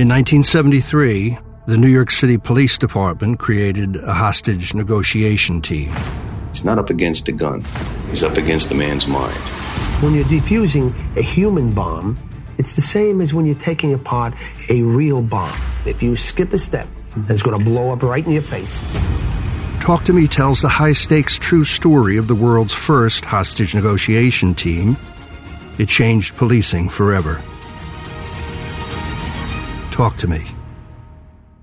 In 1973, the New York City Police Department created a hostage negotiation team. He's not up against a gun, he's up against the man's mind. When you're defusing a human bomb, it's the same as when you're taking apart a real bomb. If you skip a step, it's going to blow up right in your face. Talk to Me tells the high stakes true story of the world's first hostage negotiation team. It changed policing forever. Talk to Me.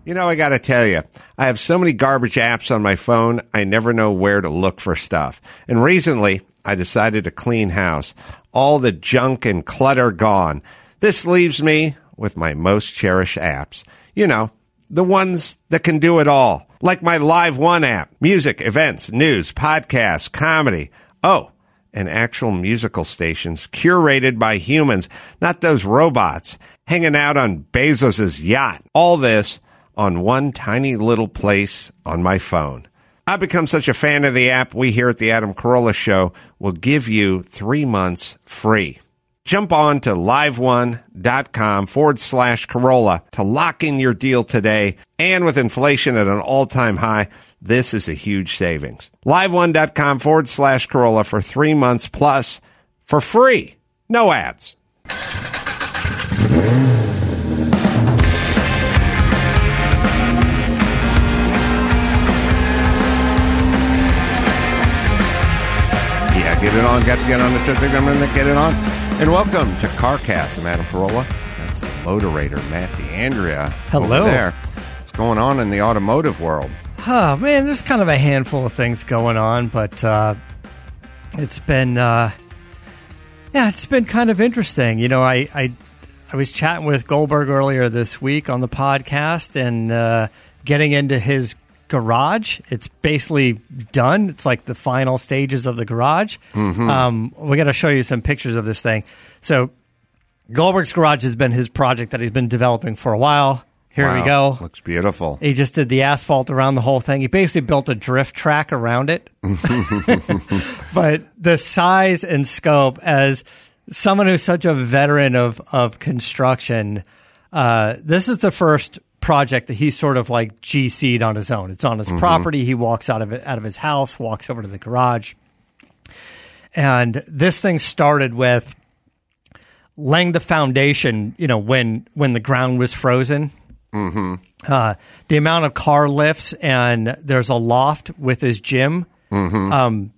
You know, I got to tell you, I have so many garbage apps on my phone, I never know where to look for stuff. And recently, I decided to clean house. All the junk and clutter gone. This leaves me with my most cherished apps. You know, the ones that can do it all. Like my Live One app, music, events, news, podcasts, comedy. Oh, and actual musical stations curated by humans, not those robots hanging out on Bezos's yacht. All this on one tiny little place on my phone. I've become such a fan of the app, we here at the Adam Carolla Show will give you three months free. Jump on to liveone.com forward slash Carolla to lock in your deal today. And with inflation at an all time high, this is a huge savings. Liveone.com forward slash Carolla for three months plus for free. No ads. Yeah, get it on. Got to get on the trip. Get it on. And welcome to CarCast. I'm Adam. That's the moderator, Matt D'Andrea. Hello. over there. What's going on in the automotive world? Oh man, there's kind of a handful of things going on, but uh, it's been uh, yeah, it's been kind of interesting. You know, I, I I was chatting with Goldberg earlier this week on the podcast and uh, getting into his garage. It's basically done. It's like the final stages of the garage. Um, we got to show you some pictures of this thing. So Goldberg's garage has been his project that he's been developing for a while. Here we go. Looks beautiful. He just did the asphalt around the whole thing. He basically built a drift track around it. but the size and scope, as someone who's such a veteran of of construction, uh, this is the first project that he's sort of like GC'd on his own. It's on his property. He walks out of it out of his house, walks over to the garage, and this thing started with laying the foundation. You know, when when the ground was frozen uh, the amount of car lifts and there's a loft with his gym. Um,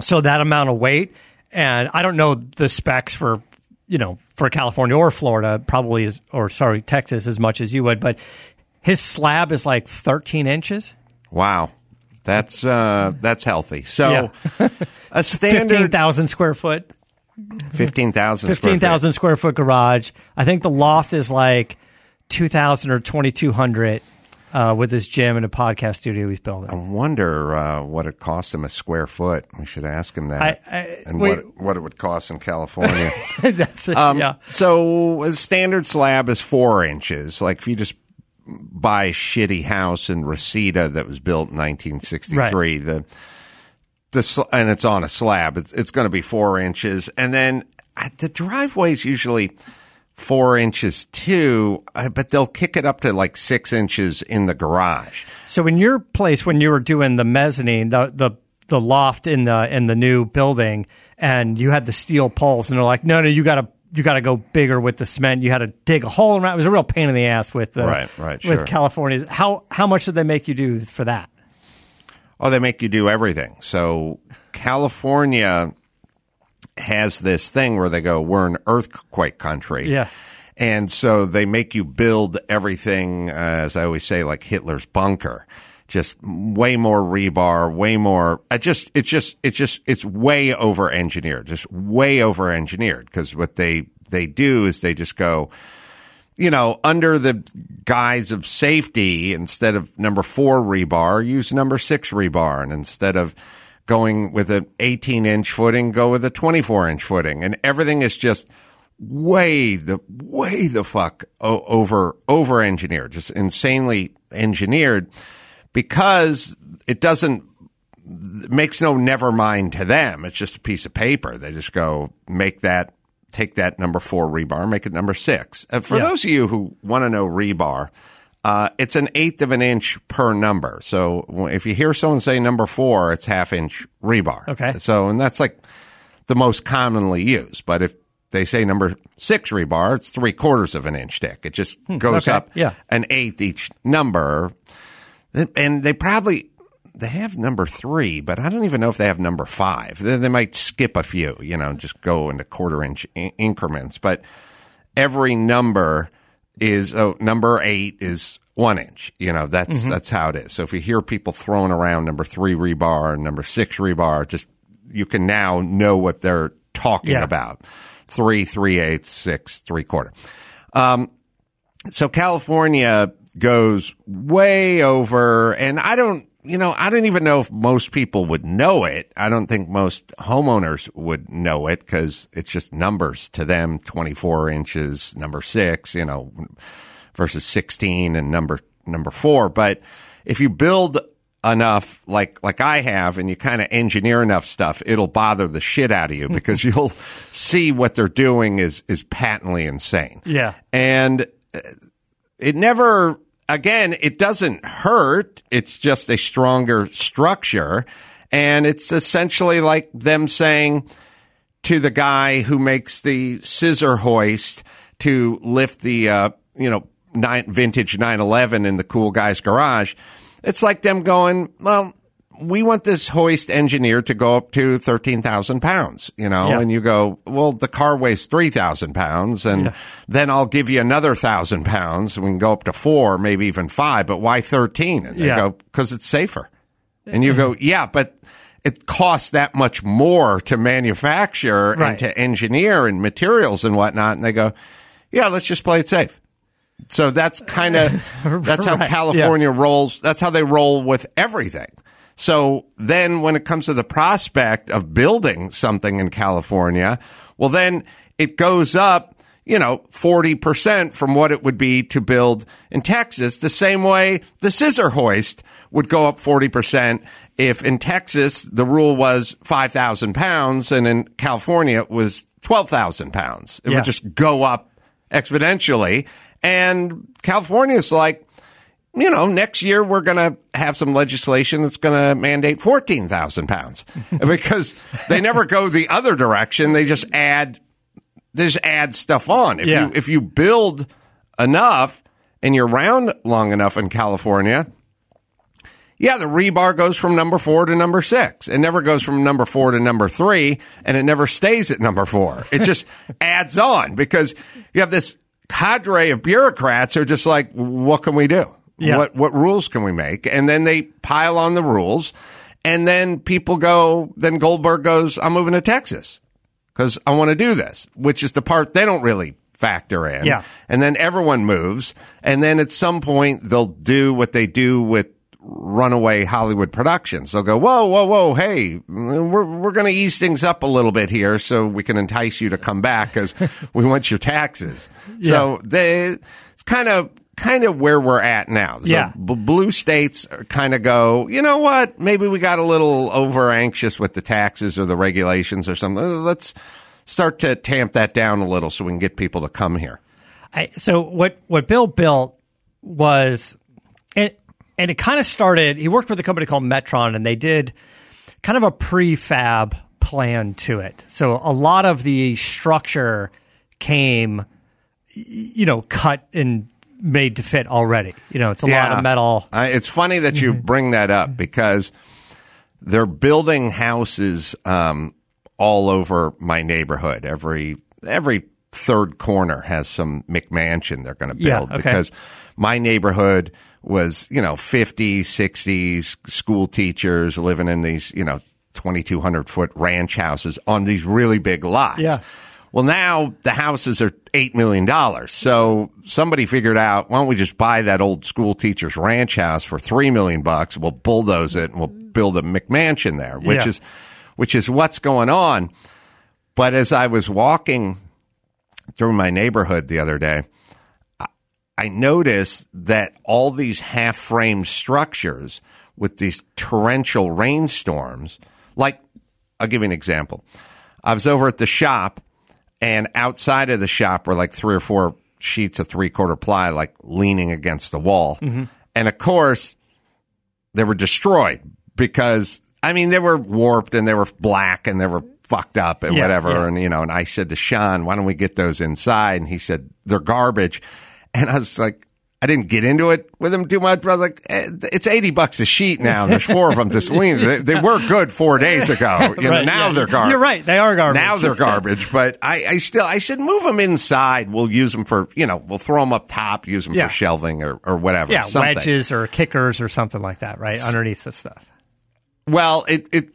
so that amount of weight, and I don't know the specs for you know for California or Florida, probably is or sorry Texas as much as you would, but his slab is like 13 inches. Wow. That's uh that's healthy. So Yeah. a standard 15,000 square foot, 15,000 15,000 square foot garage. I think the loft is like 2,000 or 2,200 uh, with his gym and a podcast studio he's building. I wonder uh, what it costs him a square foot. We should ask him that. I- I- and wait. what what it would cost in California. That's it. Um, yeah. So a standard slab is four inches. Like if you just buy a shitty house in Reseda that was built in 1963, the the sl- and it's on a slab, it's it's going to be four inches, and then uh, the driveway is usually four inches too, uh, but they'll kick it up to like six inches in the garage. So in your place, when you were doing the mezzanine, the the the loft in the in the new building, and you had the steel poles, and they're like, no, no, you got to you got to go bigger with the cement. You had to dig a hole around. It was a real pain in the ass with the, Right, right, with sure. California. How how much did they make you do for that? Oh, they make you do everything. So California has this thing where they go, we're an earthquake country. Yeah. And so they make you build everything, uh, as I always say, like Hitler's bunker. Just way more rebar, way more. I just, it's just, it's just, it's way over engineered, just way over engineered. Because what they they do is they just go, you know, under the guise of safety, instead of number four rebar, use number six rebar. And instead of going with an 18 inch footing, go with a 24 inch footing. And everything is just way the, way the fuck over, over engineered, just insanely engineered because it doesn't, it makes no never mind to them. It's just a piece of paper. They just go make that take that number four rebar, make it number six. Uh, for Yeah. those of you who want to know rebar, uh, it's an eighth of an inch per number. So if you hear someone say number four, it's half inch rebar. Okay. So, and that's like the most commonly used. But if they say number six rebar, it's three quarters of an inch thick. It just goes Hmm. okay. up Yeah. an eighth each number. And they probably they have number three, but I don't even know if they have number five. They, they might skip a few, you know, just go into quarter inch in- increments. But every number is oh, number eight is one inch. You know, that's that's how it is. So if you hear people throwing around number three rebar and number six rebar, just you can now know what they're talking Yeah. about. Three, three eighths, six, three quarter. Um, so California goes way over, and I don't, you know, I don't even know if most people would know it. I don't think most homeowners would know it because it's just numbers to them 24 inches, number six, you know, versus 16 and number, number four. But if you build enough like like I have and you kind of engineer enough stuff it'll bother the shit out of you because you'll see what they're doing is is patently insane. Yeah. And uh, it never again it doesn't hurt. It's just a stronger structure. And it's essentially like them saying to the guy who makes the scissor hoist to lift the uh, you know nine, vintage 911 in the cool guy's garage. It's like them going well we want this hoist engineer to go up to 13,000 pounds, you know, Yeah. and you go, well, the car weighs 3,000 pounds and then I'll give you another thousand pounds. We can go up to four, maybe even five, but why 13? And they Yeah. go, cause it's safer. And you go, yeah, but it costs that much more to manufacture and to engineer and materials and whatnot. And they go, yeah, let's just play it safe. So that's kind of, that's how Right, California rolls. That's how they roll with everything. So then when it comes to the prospect of building something in California, well, then it goes up, you know, 40% from what it would be to build in Texas, the same way the scissor hoist would go up 40% if in Texas the rule was 5,000 pounds and in California it was 12,000 pounds. It Yeah. would just go up exponentially. And California's like, you know, next year we're going to have some legislation that's going to mandate 14,000 pounds because they never go the other direction. They just add, they just add stuff on. If Yeah. you, if you build enough and you're around long enough in California, yeah, the rebar goes from number four to number six. It never goes from number four to number three, and it never stays at number four. It just adds on because you have this cadre of bureaucrats who are just like, what can we do? Yeah. What what rules can we make? And then they pile on the rules, and then people go. Then Goldberg goes, "I'm moving to Texas because I want to do this," which is the part they don't really factor in. Yeah. And then everyone moves, and then at some point they'll do what they do with runaway Hollywood productions. They'll go, whoa, whoa, whoa, hey, we're we're going to ease things up a little bit here so we can entice you to come back because we want your taxes. So they it's kind of kind of where we're at now. So Yeah. b- blue states kind of go, you know what? Maybe we got a little over anxious with the taxes or the regulations or something. Let's start to tamp that down a little so we can get people to come here. I, so what what Bill built was and and it kind of started he worked with a company called Metron and they did kind of a prefab plan to it. So a lot of the structure came you know cut and made to fit already. You know, it's a lot of metal. I, it's funny that you bring that up because they're building houses um, all over my neighborhood. Every every third corner has some McMansion they're going to Yeah, build okay. because my neighborhood was you know 50s 60s school teachers living in these you know 2200 foot ranch houses on these really big lots Yeah. Well, now the houses are $8 million. So somebody figured out, why don't we just buy that old school teacher's ranch house for 3 million bucks? We'll bulldoze it and we'll build a McMansion there, which Yeah. is, which is what's going on. But as I was walking through my neighborhood the other day, I- I noticed that all these half frame structures with these torrential rainstorms, like, I'll give you an example. I was over at the shop and outside of the shop were like three or four sheets of three quarter ply, like leaning against the wall. Mm-hmm. And of course, they were destroyed because I mean they were warped and they were black and they were fucked up and Yeah, whatever. yeah. And you know, and I said to Sean, "Why don't we get those inside?" And he said, "They're garbage." And I was like. I didn't get into it with him too much, but I was like, eh, it's 80 bucks a sheet now. and There's four of them just leaning. They, they were good four days ago. You know, Right, now yeah. they're garbage. You're right. They are garbage. Now they're garbage, but I, I still, I said move them inside. We'll use them for, you know, we'll throw them up top, use them Yeah. for shelving or, or whatever. Yeah, something. wedges or kickers or something like that, right? Underneath the stuff. Well, it, it,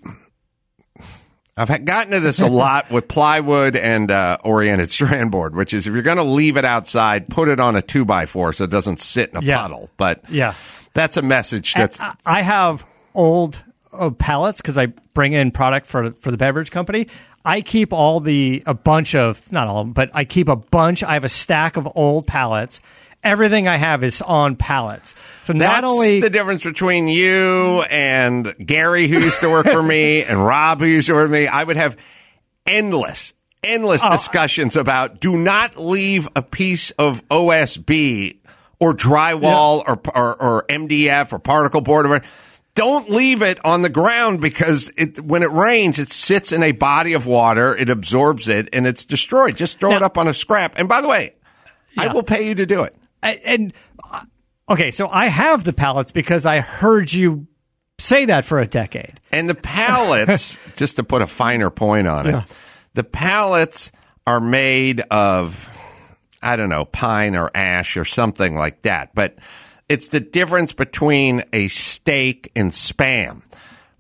I've gotten to this a lot with plywood and uh, oriented strand board, which is if you're going to leave it outside, put it on a two by four so it doesn't sit in a Yeah. puddle. But Yeah. that's a message that's I- I have old uh, pallets because I bring in product for for the beverage company. I keep all the a bunch of not all, but I keep a bunch. I have a stack of old pallets. Everything I have is on pallets. So That's not only the difference between you and Gary, who used to work for me, and Rob, who used to work for me. I would have endless, endless Oh. discussions about do not leave a piece of OSB or drywall or, or, or MDF or particle board. Or, don't leave it on the ground because it, when it rains, it sits in a body of water, it absorbs it, and it's destroyed. Just throw it up on a scrap. And by the way, I will pay you to do it. And uh, okay, so I have the pallets because I heard you say that for a decade. And the pallets, just to put a finer point on it, the pallets are made of, I don't know, pine or ash or something like that. But it's the difference between a steak and spam.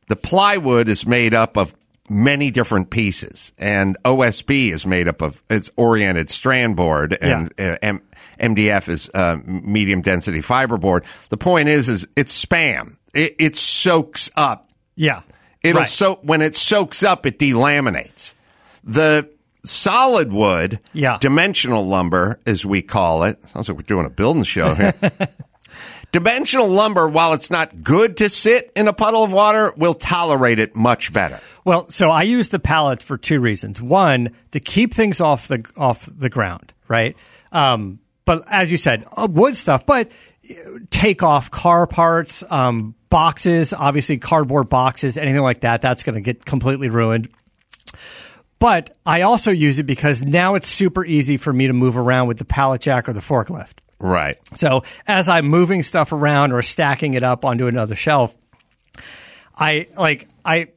The plywood is made up of many different pieces, and OSB is made up of it's oriented strand board, and uh, M- MDF is uh, medium density fiberboard. The point is, is it's spam. It, it soaks up Yeah, It'll Right. so when it soaks up, it delaminates. The solid wood, Yeah. dimensional lumber, as we call it. Sounds like we're doing a building show here. dimensional lumber, while it's not good to sit in a puddle of water, will tolerate it much better. Well, so I use the pallets for two reasons. One, to keep things off the off the ground, right? Um, but as you said, uh, wood stuff, but uh, take off car parts, um, boxes, obviously cardboard boxes, anything like that. That's going to get completely ruined. But I also use it because now it's super easy for me to move around with the pallet jack or the forklift. Right. So as I'm moving stuff around or stacking it up onto another shelf, I like I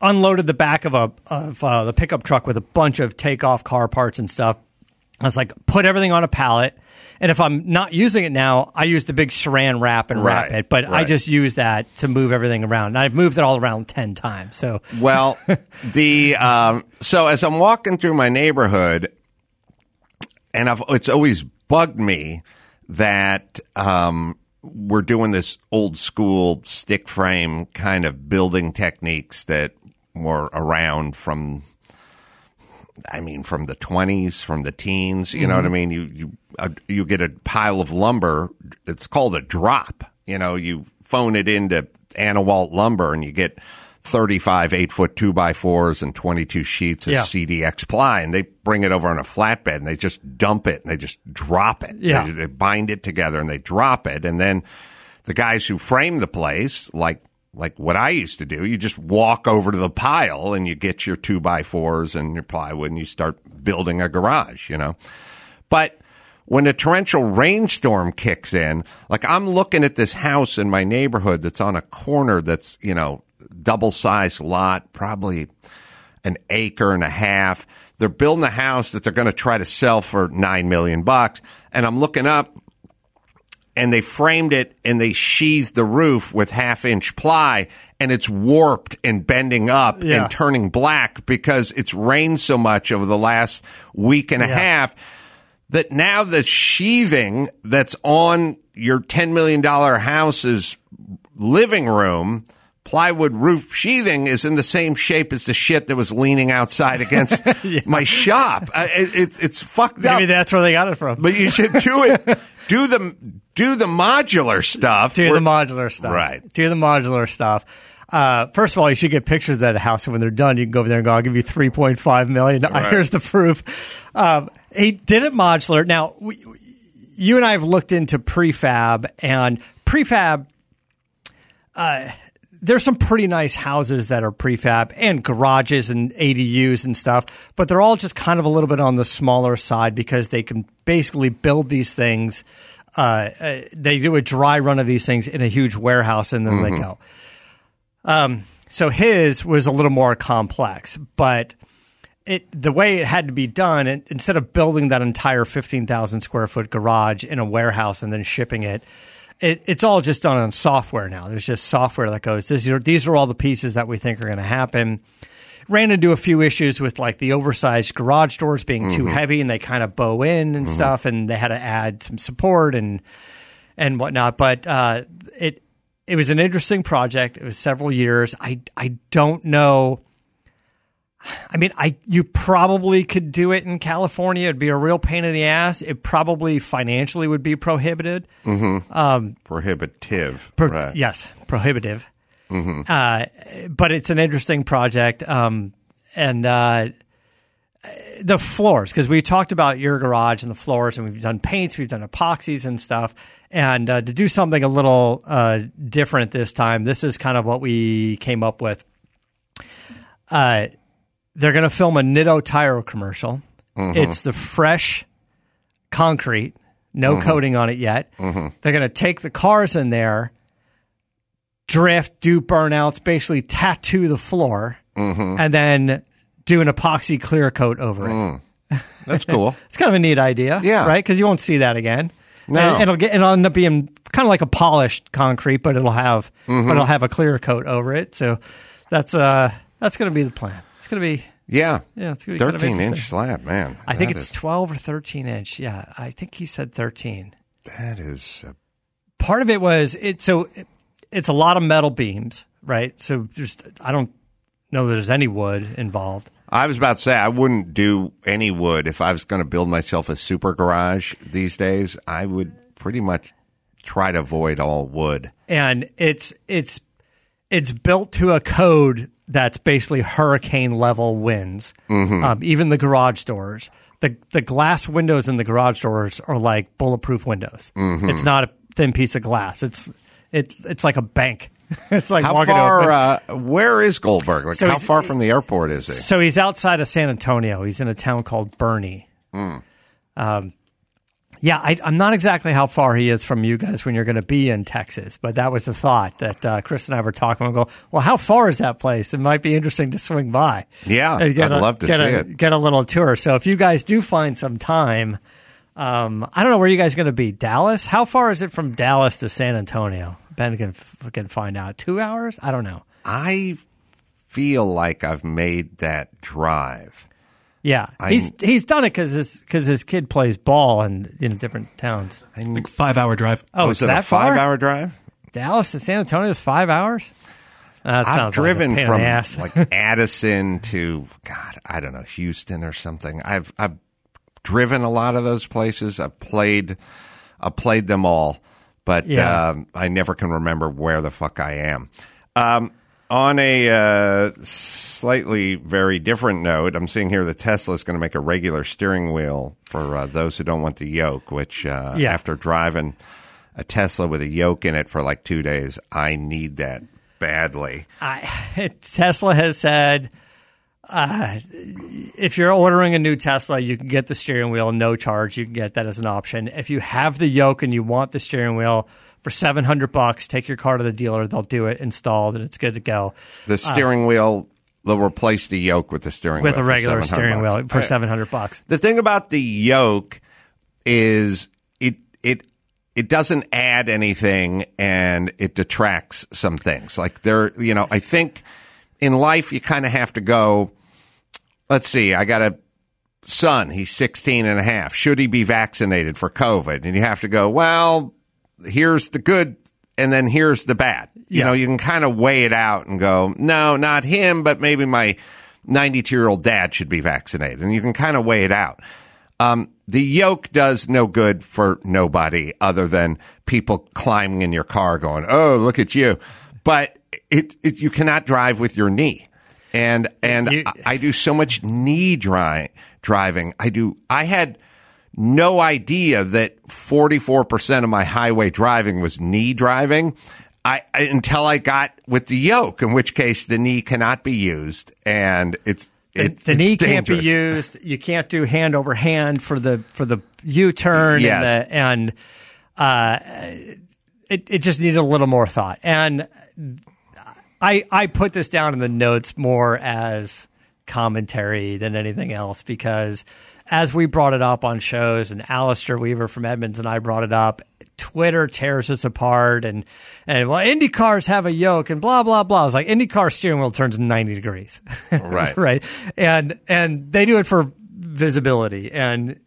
unloaded the back of a of uh, the pickup truck with a bunch of takeoff car parts and stuff. I was like, put everything on a pallet, and if I'm not using it now, I use the big Saran wrap and wrap Right, it. But I just use that to move everything around. And I've moved it all around ten times. So Well, the um, so as I'm walking through my neighborhood, and I've, it's always bugged me that um, we're doing this old school stick frame kind of building techniques that were around from. I mean, from the twenties, from the teens, you know what I mean. You you uh, you get a pile of lumber. It's called a drop. You know, you phone it into Anawalt Lumber, and you get thirty-five eight foot two by fours and twenty-two sheets of Yeah. CDX ply, and they bring it over on a flatbed, and they just dump it, and they just drop it. Yeah. they, they bind it together, and they drop it, and then the guys who frame the place, like like what I used to do, you just walk over to the pile and you get your two by fours and your plywood and you start building a garage, you know. But when a torrential rainstorm kicks in, like I'm looking at this house in my neighborhood that's on a corner that's, you know, double sized lot, probably an acre and a half. They're building a house that they're going to try to sell for nine million bucks. And I'm looking up and they framed it and they sheathed the roof with half inch ply and it's warped and bending up Yeah. and turning black because it's rained so much over the last week and a Yeah. half that now the sheathing that's on your $10 million house's living room plywood roof sheathing is in the same shape as the shit that was leaning outside against my shop. Uh, it, it's it's fucked up. maybe that's where they got it from. But you should do it. do the do the modular stuff. do the modular stuff. Right. Do the modular stuff. Uh, first of all, you should get pictures of that house, and when they're done, you can go over there and go, "I'll give you three point five million. Here's the proof." Um, he did it modular. Now, we, you and I have looked into prefab, and prefab. Uh, there's some pretty nice houses that are prefab and garages and ADUs and stuff, but they're all just kind of a little bit on the smaller side because they can basically build these things. Uh, uh, they do a dry run of these things in a huge warehouse and then they go. Um, so his was a little more complex, but it the way it had to be done, it, instead of building that entire fifteen thousand square foot garage in a warehouse and then shipping it, it, it's all just done on software now. There's just software that goes. These are, these are all the pieces that we think are going to happen. Ran into a few issues with like the oversized garage doors being too heavy and they kind of bow in and stuff, and they had to add some support and and whatnot. But uh, it it was an interesting project. It was several years. I I don't know. I mean, I you probably could do it in California. It'd be a real pain in the ass. It probably financially would be prohibited. Prohibitive. Pro- right. Yes, prohibitive. Uh, but it's an interesting project. Um, and uh, the floors, because we talked about your garage and the floors, and we've done paints, we've done epoxies and stuff. And uh, to do something a little uh, different this time, this is kind of what we came up with. Uh, they're going to film a Nitto tire commercial. Mm-hmm. It's the fresh concrete, no mm-hmm. coating on it yet. Mm-hmm. They're going to take the cars in there, drift, do burnouts, basically tattoo the floor, and then do an epoxy clear coat over it. Mm. That's cool. It's kind of a neat idea, Yeah. right? Because you won't see that again. No. And it'll get it'll end up being kind of like a polished concrete, but it'll have Mm-hmm. but it'll have a clear coat over it. So that's uh that's going to be the plan. Going to be Yeah. Yeah, it's gonna be kind of 13 inch slab, man. I think it's is- 12 or 13 inch. Yeah, I think he said 13. that is uh, Part of it was it so it, it's a lot of metal beams, right? So just I don't know that there's any wood involved. I was about to say I wouldn't do any wood if I was going to build myself a super garage these days. I would pretty much try to avoid all wood. and it's it's it's built to a code that's basically hurricane level winds. Um, even the garage doors, the the glass windows in the garage doors are like bulletproof windows. It's not a thin piece of glass. It's it it's like a bank. it's like How far? Uh, where is Goldberg? Like, So how far from the airport is he? So he's outside of San Antonio. He's in a town called Boerne. Um, yeah, I, I'm not exactly how far he is from you guys when you're going to be in Texas, but that was the thought that uh, Chris and I were talking. We go, well, how far is that place? It might be interesting to swing by. Yeah, And get I'd a- love to get see a, it. Get a little tour. So if you guys do find some time, um, I don't know where you guys going to be. Dallas? How far is it from Dallas to San Antonio? Ben can, can find out. Two hours? I don't know. I feel like I've made that drive. Yeah, I- he's he's done it because his because his kid plays ball in in different towns. Like five hour drive. Oh, was it's it that a five far? hour drive? Dallas to San Antonio is five hours. Uh, that I've driven like a pain in from the ass. like Addison to God, I don't know, Houston or something. I've I've driven a lot of those places. I've played I've played them all, but Yeah. um, I never can remember where the fuck I am. Um, on a uh, slightly very different note, I'm seeing here the Tesla is going to make a regular steering wheel for uh, those who don't want the yoke. Which uh, Yeah. after driving a Tesla with a yoke in it for like two days, I need that badly. I, Tesla has said uh, if you're ordering a new Tesla, you can get the steering wheel no charge. You can get that as an option. If you have the yoke and you want the steering wheel for 700 bucks, take your car to the dealer. They'll do it installed and it's good to go The uh, steering wheel, they'll replace the yoke with the steering with wheel a for regular 700 steering bucks. wheel for I- 700 bucks. The thing about the yoke is it it it doesn't add anything and it detracts some things. Like there, you know, I think in life you kind of have to go. Let's see, I got a son. He's 16 and a half. Should he be vaccinated for COVID? And you have to go, well, here's the good and then here's the bad. You Yeah. know, you can kind of weigh it out and go, no, not him, but maybe my 92 year old dad should be vaccinated. And you can kind of weigh it out. Um, the yoke does no good for nobody other than people climbing in your car going, oh, look at you. But it, it you cannot drive with your knee. And and You- I, I do so much knee dri- driving. I do I had no idea that 44% of my highway driving was knee driving. I, until I got with the yoke, in which case the knee cannot be used and it's The, it, the it's knee can't be used. You can't do hand over hand for the for the U turn. Yes. And, the, and uh, it it just needed a little more thought. And I I put this down in the notes more as commentary than anything else because as we brought it up on shows and Alistair Weaver from Edmunds and I brought it up, Twitter tears us apart and and well Indy cars have a yoke and blah blah blah. It's like Indy car steering wheel turns 90 degrees. Right. right. And and they do it for visibility and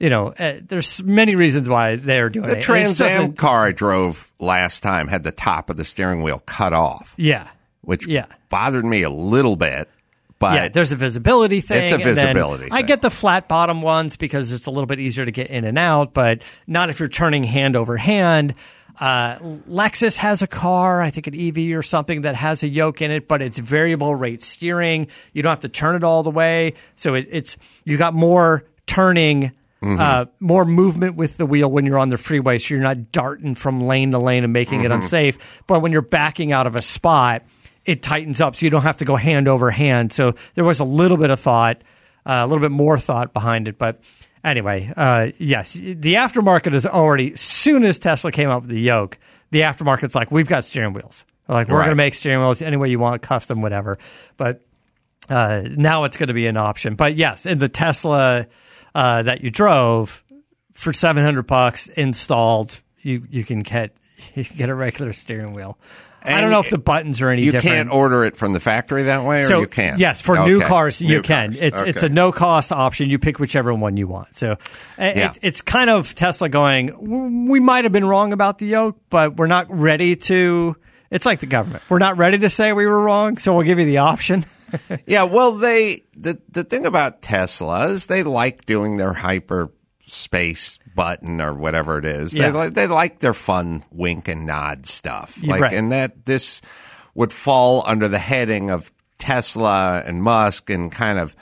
you know, uh, there's many reasons why they're doing The it. The Trans Am car I drove last time had the top of the steering wheel cut off, Yeah. which Yeah. bothered me a little bit. But yeah, there's a visibility thing. It's a visibility I get the flat bottom ones because it's a little bit easier to get in and out, but not if you're turning hand over hand. Uh, Lexus has a car, I think an EV or something that has a yoke in it, but it's variable rate steering. You don't have to turn it all the way, so it, it's you got more turning. Mm-hmm. Uh, more movement with the wheel when you're on the freeway, so you're not darting from lane to lane and making Mm-hmm. it unsafe. But when you're backing out of a spot, it tightens up so you don't have to go hand over hand. So there was a little bit of thought, uh, a little bit more thought behind it. But anyway, uh, yes, the aftermarket is already, soon as Tesla came up with the yoke, the aftermarket's like, we've got steering wheels. They're like, we're Right. going to make steering wheels any way you want, custom, whatever. But uh, now it's going to be an option. But yes, in the Tesla uh, that you drove for 700 bucks installed, you, you can get you can get a regular steering wheel. I don't know if the buttons are any you different. can't order it from the factory that way, or so you can. yes, for new cars you New can. cars. It's it's a no cost option. You pick whichever one you want. So Yeah. it, it's kind of Tesla going. We might have been wrong about the yoke, but we're not ready to. It's like the government. We're not ready to say we were wrong, so we'll give you the option. Yeah, well, they the the thing about Tesla is they like doing their hyper space button or whatever it is. Yeah. They like they like their fun wink and nod stuff. Like right. and that this would fall under the heading of Tesla and Musk and kind of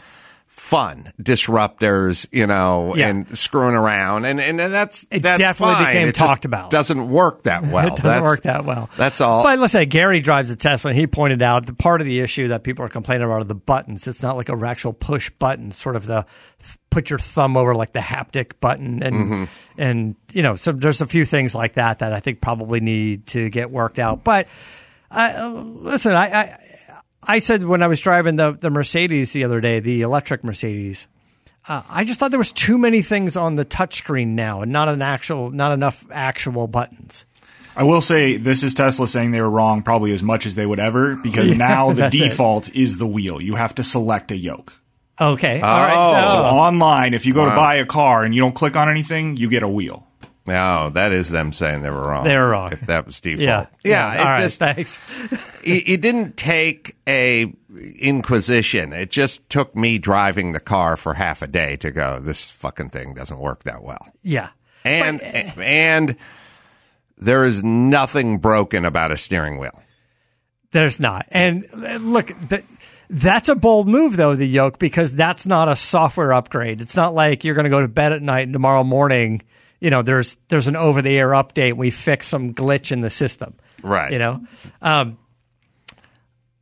fun disruptors, you know, Yeah. and screwing around and and that's It that's definitely fine. became It just talked about. Doesn't work that well. it doesn't That's- work that well. That's all. But let's say Gary drives a Tesla, and he pointed out the part of the issue that people are complaining about are the buttons. It's not like a actual push button, sort of the put your thumb over like the haptic button, and Mm-hmm. and you know, so there's a few things like that that I think probably need to get worked out. But uh, listen, I, I I said when I was driving the the Mercedes the other day, the electric Mercedes. Uh, I just thought there was too many things on the touchscreen now, and not an actual, not enough actual buttons. I will say this is Tesla saying they were wrong probably as much as they would ever because now the default is the wheel. You have to select a yoke. Okay, Oh. right. So So, online, if you go to buy a car and you don't click on anything, you get a wheel. No, that is them saying they were wrong. They were wrong. If that was default. yeah, Yeah. it all right, just, thanks. it, it didn't take a inquisition. It just took me driving the car for half a day to go. This fucking thing doesn't work that well. Yeah, And and there is nothing broken about a steering wheel. there's not. And uh, look, th- that's a bold move though, the yoke, because that's not a software upgrade. It's not like you're going to go to bed at night and tomorrow morning, you know, there's there's an over the air update. We fix some glitch in the system. Right. You know. Um,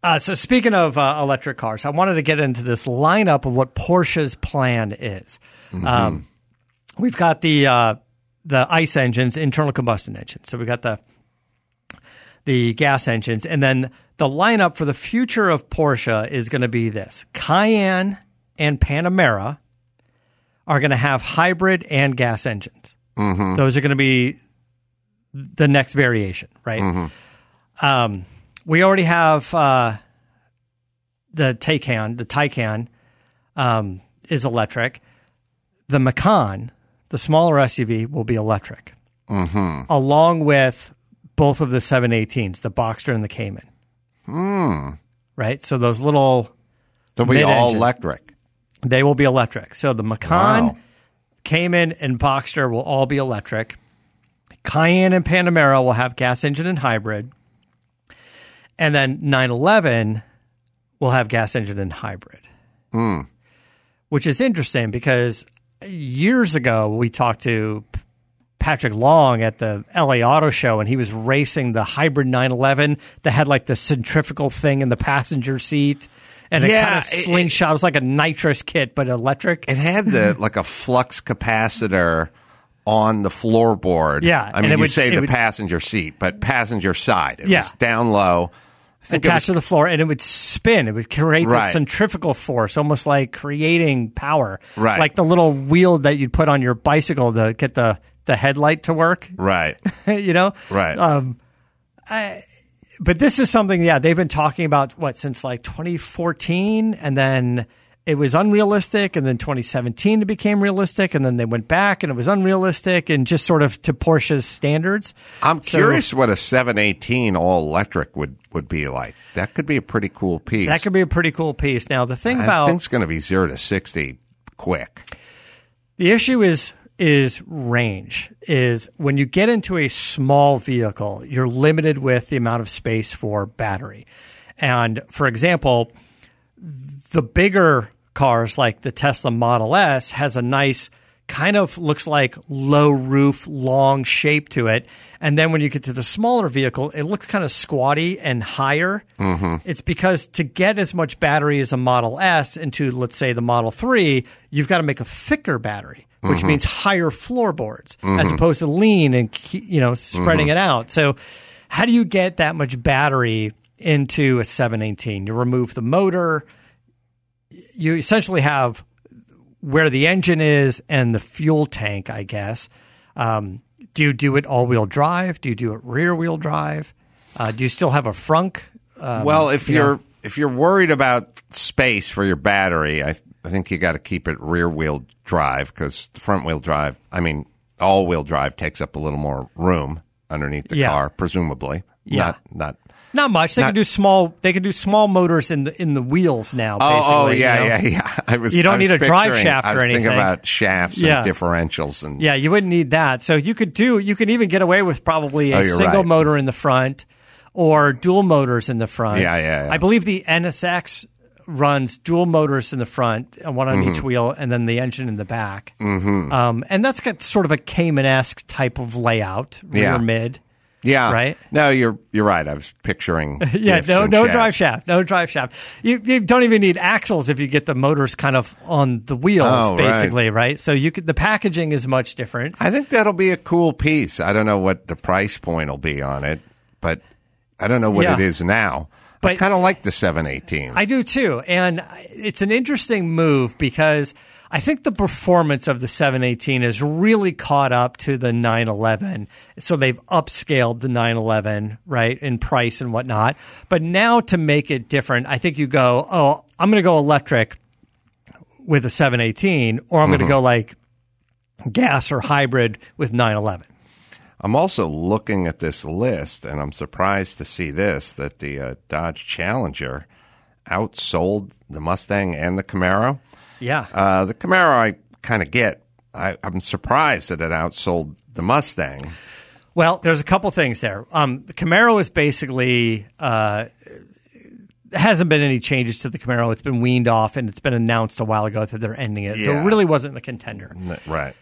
uh, so speaking of uh, electric cars, I wanted to get into this lineup of what Porsche's plan is. Um, we've got the uh, the ICE engines, internal combustion engines. So we got the the gas engines, and then the lineup for the future of Porsche is going to be this: Cayenne and Panamera are going to have hybrid and gas engines. Those are going to be the next variation, right? Um, we already have uh, the Taycan. The Taycan um, is electric. The Macan, the smaller SUV, will be electric, along with both of the 718s, the Boxster and the Cayman. Right, so those little They'll be all electric. they will be electric. So the Macan, Wow. Cayman, and Boxster will all be electric. Cayenne and Panamera will have gas engine and hybrid. And then 911 will have gas engine and hybrid, hmm. which is interesting because years ago we talked to Patrick Long at the LA Auto Show, and he was racing the hybrid 911 that had like the centrifugal thing in the passenger seat. And it Yeah, kind of it- slingshot. It, was like a nitrous kit, but electric. It had the like a flux capacitor on the floorboard. Yeah, I mean, you would- say the would- passenger seat, but passenger side. It Yeah. was down low. It attached to the floor, and it would spin. It would create Right. this centrifugal force, almost like creating power. Right. Like the little wheel that you'd put on your bicycle to get the, the headlight to work, right, you know? right. Um, I, but this is something, yeah, they've been talking about what since like 2014, and then it was unrealistic, and then 2017 it became realistic, and then they went back and it was unrealistic, and just sort of to Porsche's standards. I'm So- curious what a 718 all electric would, would be like. That could be a pretty cool piece. That could be a pretty cool piece. Now the thing I about think it's going to be zero to 60 quick. The issue is is range. Is when you get into a small vehicle, you're limited with the amount of space for battery. And for example, the bigger cars like the Tesla Model S has a nice kind of looks like low roof, long shape to it. And then when you get to the smaller vehicle, it looks kind of squatty and higher. Mm-hmm. It's because to get as much battery as a Model S into, let's say, the Model 3, you've got to make a thicker battery, which means higher floorboards as opposed to lean and, you know, spreading it out. So how do you get that much battery into a 718? You remove the motor, you essentially have where the engine is and the fuel tank, I guess. Um, do you do it all wheel drive? Do you do it rear wheel drive? Uh, do you still have a frunk? Um, well, if you you're know- if you're worried about space for your battery, I I think you got to keep it rear wheel drive because the front wheel drive, I mean, all wheel drive takes up a little more room underneath the Yeah. car, presumably. Yeah. Not not. not much. They not- can do small. They can do small motors in the in the wheels now. Oh, oh yeah, you know? yeah, yeah. I was. You don't was need a drive shaft I or was thinking anything. about shafts Yeah. and differentials and Yeah, you wouldn't need that. So you could do. You can even get away with probably oh, a Oh, single right. motor in the front or dual motors in the front. Yeah, yeah, yeah. I believe the NSX runs dual motors in the front, and one on Mm-hmm. each wheel, and then the engine in the back. Mm-hmm. Um, and that's got sort of a Cayman esque type of layout, rear Yeah. mid. yeah. Right? No, you're you're right. I was picturing. Yeah, no, no shafts. drive shaft, no drive shaft. You, you don't even need axles if you get the motors kind of on the wheels, Oh, right. basically, right? So you could the packaging is much different. I think that'll be a cool piece. I don't know what the price point will be on it, but I don't know what Yeah. it is now. I But- kind of like the 718. I do too. And it's an interesting move because I think the performance of the 718 is really caught up to the 911. So they've upscaled the 911, right, in price and whatnot. But now to make it different, I think you go, oh, I'm going to go electric with a 718, or I'm going to mm-hmm. go like gas or hybrid with 911. I'm also looking at this list, and I'm surprised to see this that the uh, Dodge Challenger outsold the Mustang and the Camaro. Yeah. Uh, the Camaro, I kind of get. I, I'm surprised that it outsold the Mustang. Well, there's a couple things there. Um, the Camaro is basically uh, hasn't been any changes to the Camaro. It's been weaned off, and it's been announced a while ago that they're ending it. So it really wasn't a contender. Right.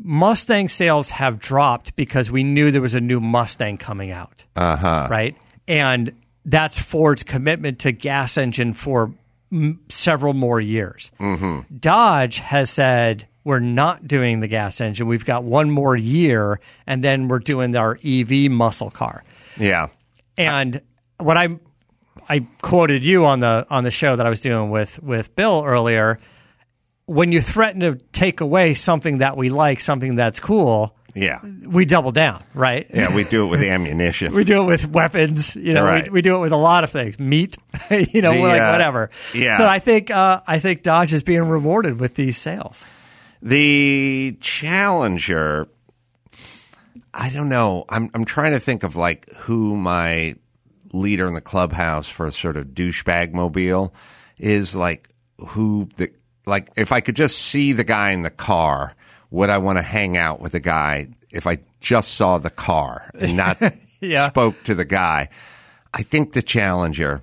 Mustang sales have dropped because we knew there was a new Mustang coming out. Uh huh. Right, and that's Ford's commitment to gas engine for m- several more years. Mm-hmm. Dodge has said we're not doing the gas engine. We've got one more year, and then we're doing our EV muscle car. Yeah. And what I I quoted you on the on the show that I was doing with with Bill earlier. When you threaten to take away something that we like, something that's cool, Yeah. we double down, right? Yeah. We do it with ammunition. We do it with weapons, you know. Right. We, we do it with a lot of things, meat, you know, The, we're like uh, whatever. yeah. So I think uh, I think Dodge is being rewarded with these sales. The Challenger, I don't know. I'm I'm trying to think of like who my leader in the clubhouse for a sort of douchebag mobile is like who the like if I could just see the guy in the car, would I want to hang out with the guy if I just saw the car and not Yeah. spoke to the guy? I think the Challenger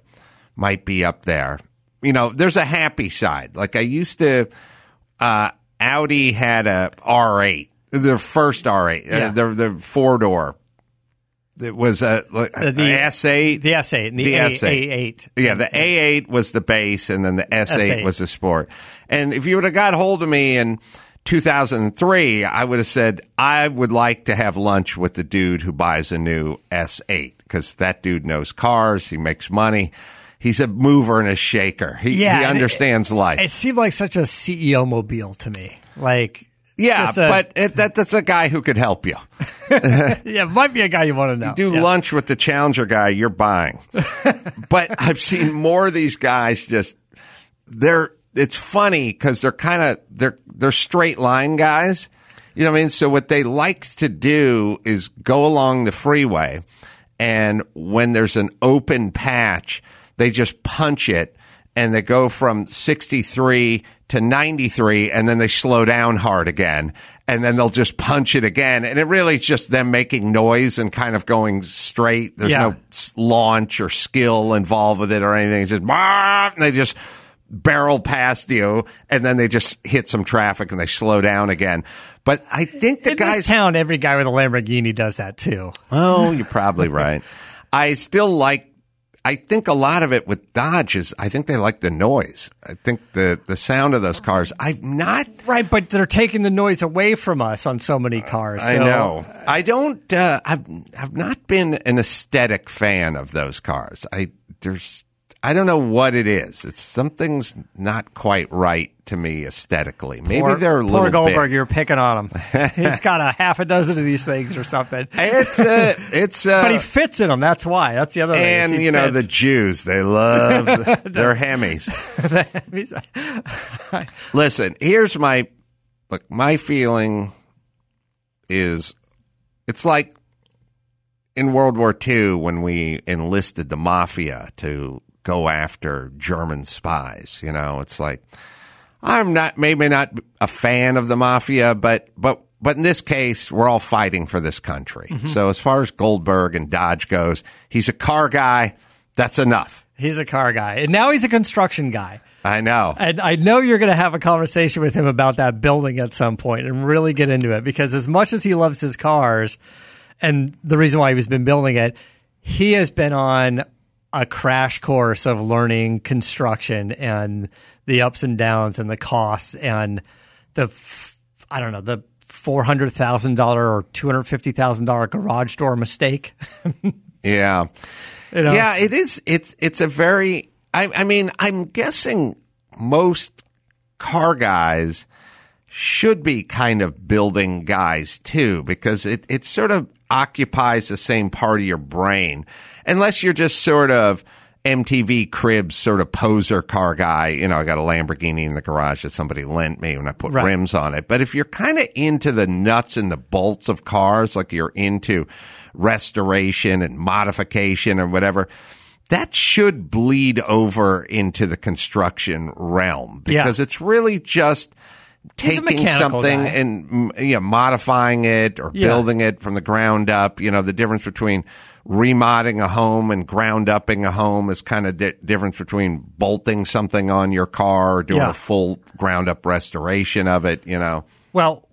might be up there. You know, there's a happy side. Like I used to, uh, Audi had a R8, the first R8, Yeah. uh, the the four door. It was a, Uh, a the- S8. The S8 and the, The A8. Yeah, the A8 was the base, and then the S8, S8. was the sport. And if you would have got hold of me in 2003, I would have said I would like to have lunch with the dude who buys a new S8 because that dude knows cars, he makes money, he's a mover and a shaker. He, Yeah, he and it- understands life. It seemed like such a CEO mobile to me. Like, yeah, a- but it, that, that's a guy who could help you. yeah, might be a guy you want to know. do Yeah. lunch with the challenger guy, you're buying. but I've seen more of these guys just they're it's funny because they're kind of they're they're straight line guys. You know what I mean? So what they like to do is go along the freeway and when there's an open patch, they just punch it and they go from 63 to 93 and then they slow down hard again and then they'll just punch it again and it really is just them making noise and kind of going straight there's Yeah. no launch or skill involved with it or anything it's just and they just barrel past you and then they just hit some traffic and they slow down again but i think the In guys town, every guy with a Lamborghini does that too. Oh, you're probably right. I still like. I think a lot of it with Dodge is. I think they like the noise. I think the the sound of those cars. I've not. Right, but they're taking the noise away from us on so many cars. I know. I don't. Uh, I've I've not been an aesthetic fan of those cars. I there's. I don't know what it is. It's something's not quite right to me aesthetically. Maybe Poor, they're a poor little Goldberg, big. you're picking on him. He's got a half a dozen of these things or something. It's uh, it's uh, But he fits in them. That's why. That's the other and you know the. Jews they love their Hemis. Listen, here's my look. My feeling is it's like in World War II when we enlisted the mafia to go after German spies. You know, it's like I'm not maybe not a fan of the mafia, but but but in this case, we're all fighting for this country. Mm-hmm. So as far as Goldberg and Dodge goes, he's a car guy. That's enough. He's a car guy. And now he's a construction guy. I know. And I know you're going to have a conversation with him about that building at some point and really get into it because as much as he loves his cars and the reason why he's been building it, he has been on a crash course of learning construction and the ups and downs and the costs and the, f- I don't know, the $400,000 or $250,000 garage door mistake. Yeah. You know? Yeah, it is. It's it's a very. I, I mean, I'm guessing most car guys should be kind of building guys too, because it it sort of occupies the same part of your brain, unless you're just sort of MTV Cribs sort of poser car guy. You know, I got a Lamborghini in the garage that somebody lent me when I put Right. rims on it. But if you're kind of into the nuts and the bolts of cars, like you're into restoration and modification or whatever, that should bleed over into the construction realm Yeah. because it's really just taking something guy. and you know, modifying it or Yeah. building it from the ground up. You know, the difference between remodding a home and ground upping a home is kind of the difference between bolting something on your car or doing Yeah. a full ground up restoration of it, you know. Well,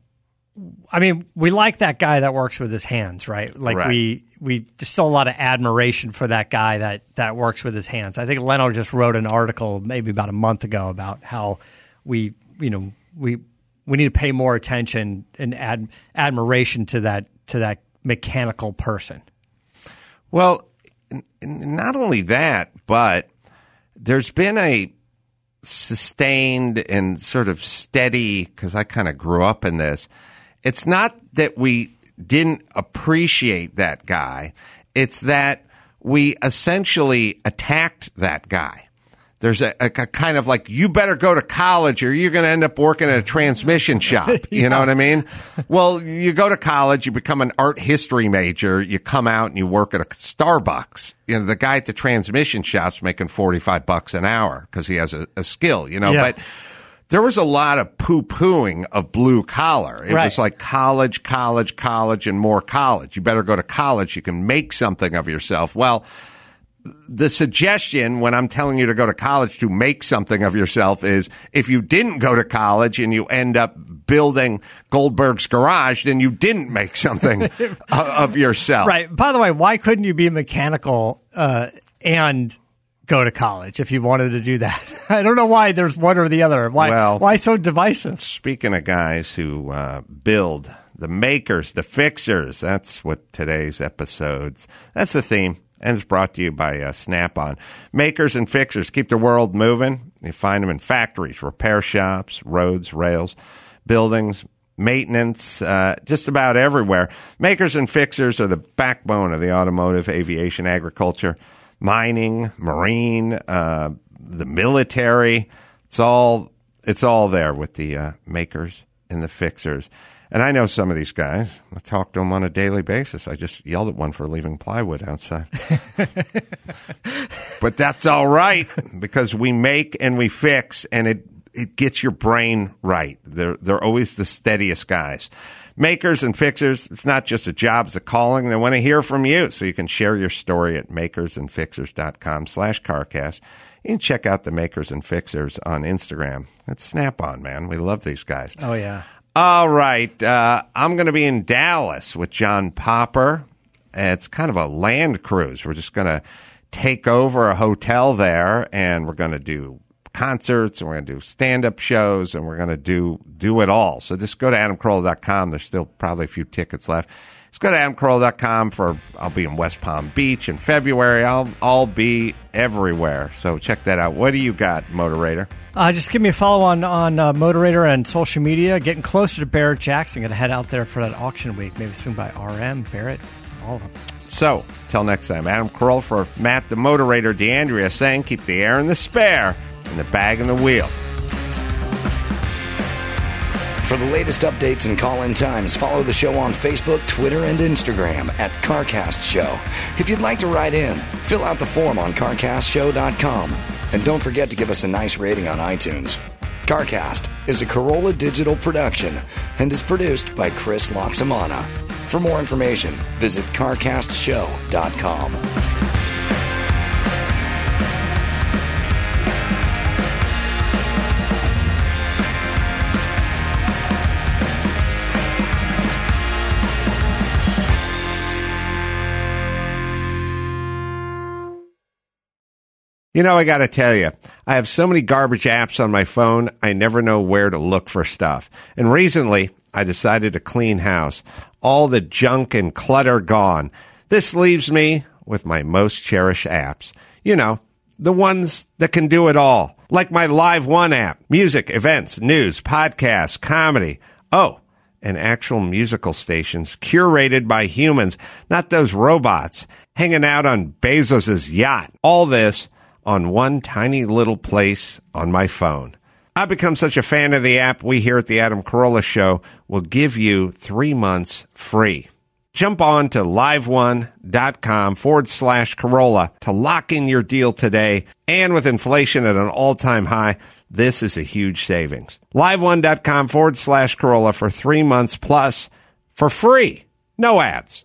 I mean, we like that guy that works with his hands, right? Like Right. we we just saw a lot of admiration for that guy that that works with his hands. I think Leno just wrote an article maybe about a month ago about how we, you know, we we need to pay more attention and ad, admiration to that to that mechanical person. Well, n- not only that, but there's been a sustained and sort of steady, because I kind of grew up in this. It's not that we didn't appreciate that guy, it's that we essentially attacked that guy. There's a, a, kind of like, you better go to college or you're going to end up working at a transmission shop. You know what I mean? Well, you go to college, you become an art history major, you come out and you work at a Starbucks. You know, the guy at the transmission shop's making 45 bucks an hour because he has a, a skill, you know, Yeah. but there was a lot of poo pooing of blue collar. It Right. was like college, college, college, and more college. You better go to college. You can make something of yourself. Well, the suggestion when I'm telling you to go to college to make something of yourself is if you didn't go to college and you end up building Goldberg's garage, then you didn't make something of yourself. Right. By the way, why couldn't you be mechanical uh, and go to college if you wanted to do that? I don't know why there's one or the other. Why? Well- why so divisive? Speaking of guys who uh, build, the makers, the fixers, that's what today's episode's, that's the theme. And it's brought to you by uh, Snap On. Makers and fixers keep the world moving. You find them in factories, repair shops, roads, rails, buildings, maintenance, uh, just about everywhere. Makers and fixers are the backbone of the automotive, aviation, agriculture, mining, marine, uh, the military. It's all it's all there with the uh, makers and the fixers. And I know some of these guys. I talk to them on a daily basis. I just yelled at one for leaving plywood outside. but that's all right because we make and we fix and it it gets your brain right. They're they're always the steadiest guys. Makers and fixers, it's not just a job, it's a calling. They want to hear from you. So you can share your story at makersandfixers.com slash carcast. You can check out the makers and fixers on Instagram. It's snap on, man. We love these guys. Oh yeah. All right. Uh, I'm going to be in Dallas with John Popper. It's kind of a land cruise. We're just going to take over a hotel there and we're going to do concerts and we're going to do stand up shows and we're going to do, do it all. So just go to adamcarolla.com. There's still probably a few tickets left. Just go to adamcarolla.com for, I'll be in West Palm Beach in February. I'll, I'll be everywhere. So check that out. What do you got, Motorator? Uh, just give me a follow on on uh, Motorator and social media. Getting closer to Barrett Jackson. Going to head out there for that auction week. Maybe swing by RM, Barrett, all of them. So, till next time, Adam Carolla for Matt the Motorator, D'Andria saying keep the air in the spare and the bag in the wheel. For the latest updates and call in times, follow the show on Facebook, Twitter, and Instagram at CarCast Show. If you'd like to write in, fill out the form on CarCastShow.com. And don't forget to give us a nice rating on iTunes. CarCast is a Carolla digital production and is produced by Chris Laxamana. For more information, visit CarCastShow.com. You know, I got to tell you, I have so many garbage apps on my phone, I never know where to look for stuff. And recently, I decided to clean house. All the junk and clutter gone. This leaves me with my most cherished apps. You know, the ones that can do it all. Like my Live One app, music, events, news, podcasts, comedy. Oh, and actual musical stations curated by humans, not those robots hanging out on Bezos's yacht. All this on one tiny little place on my phone. I've become such a fan of the app, we here at the Adam Carolla Show will give you three months free. Jump on to liveone.com forward slash Carolla to lock in your deal today. And with inflation at an all time high, this is a huge savings. Liveone.com forward slash Carolla for three months plus for free. No ads.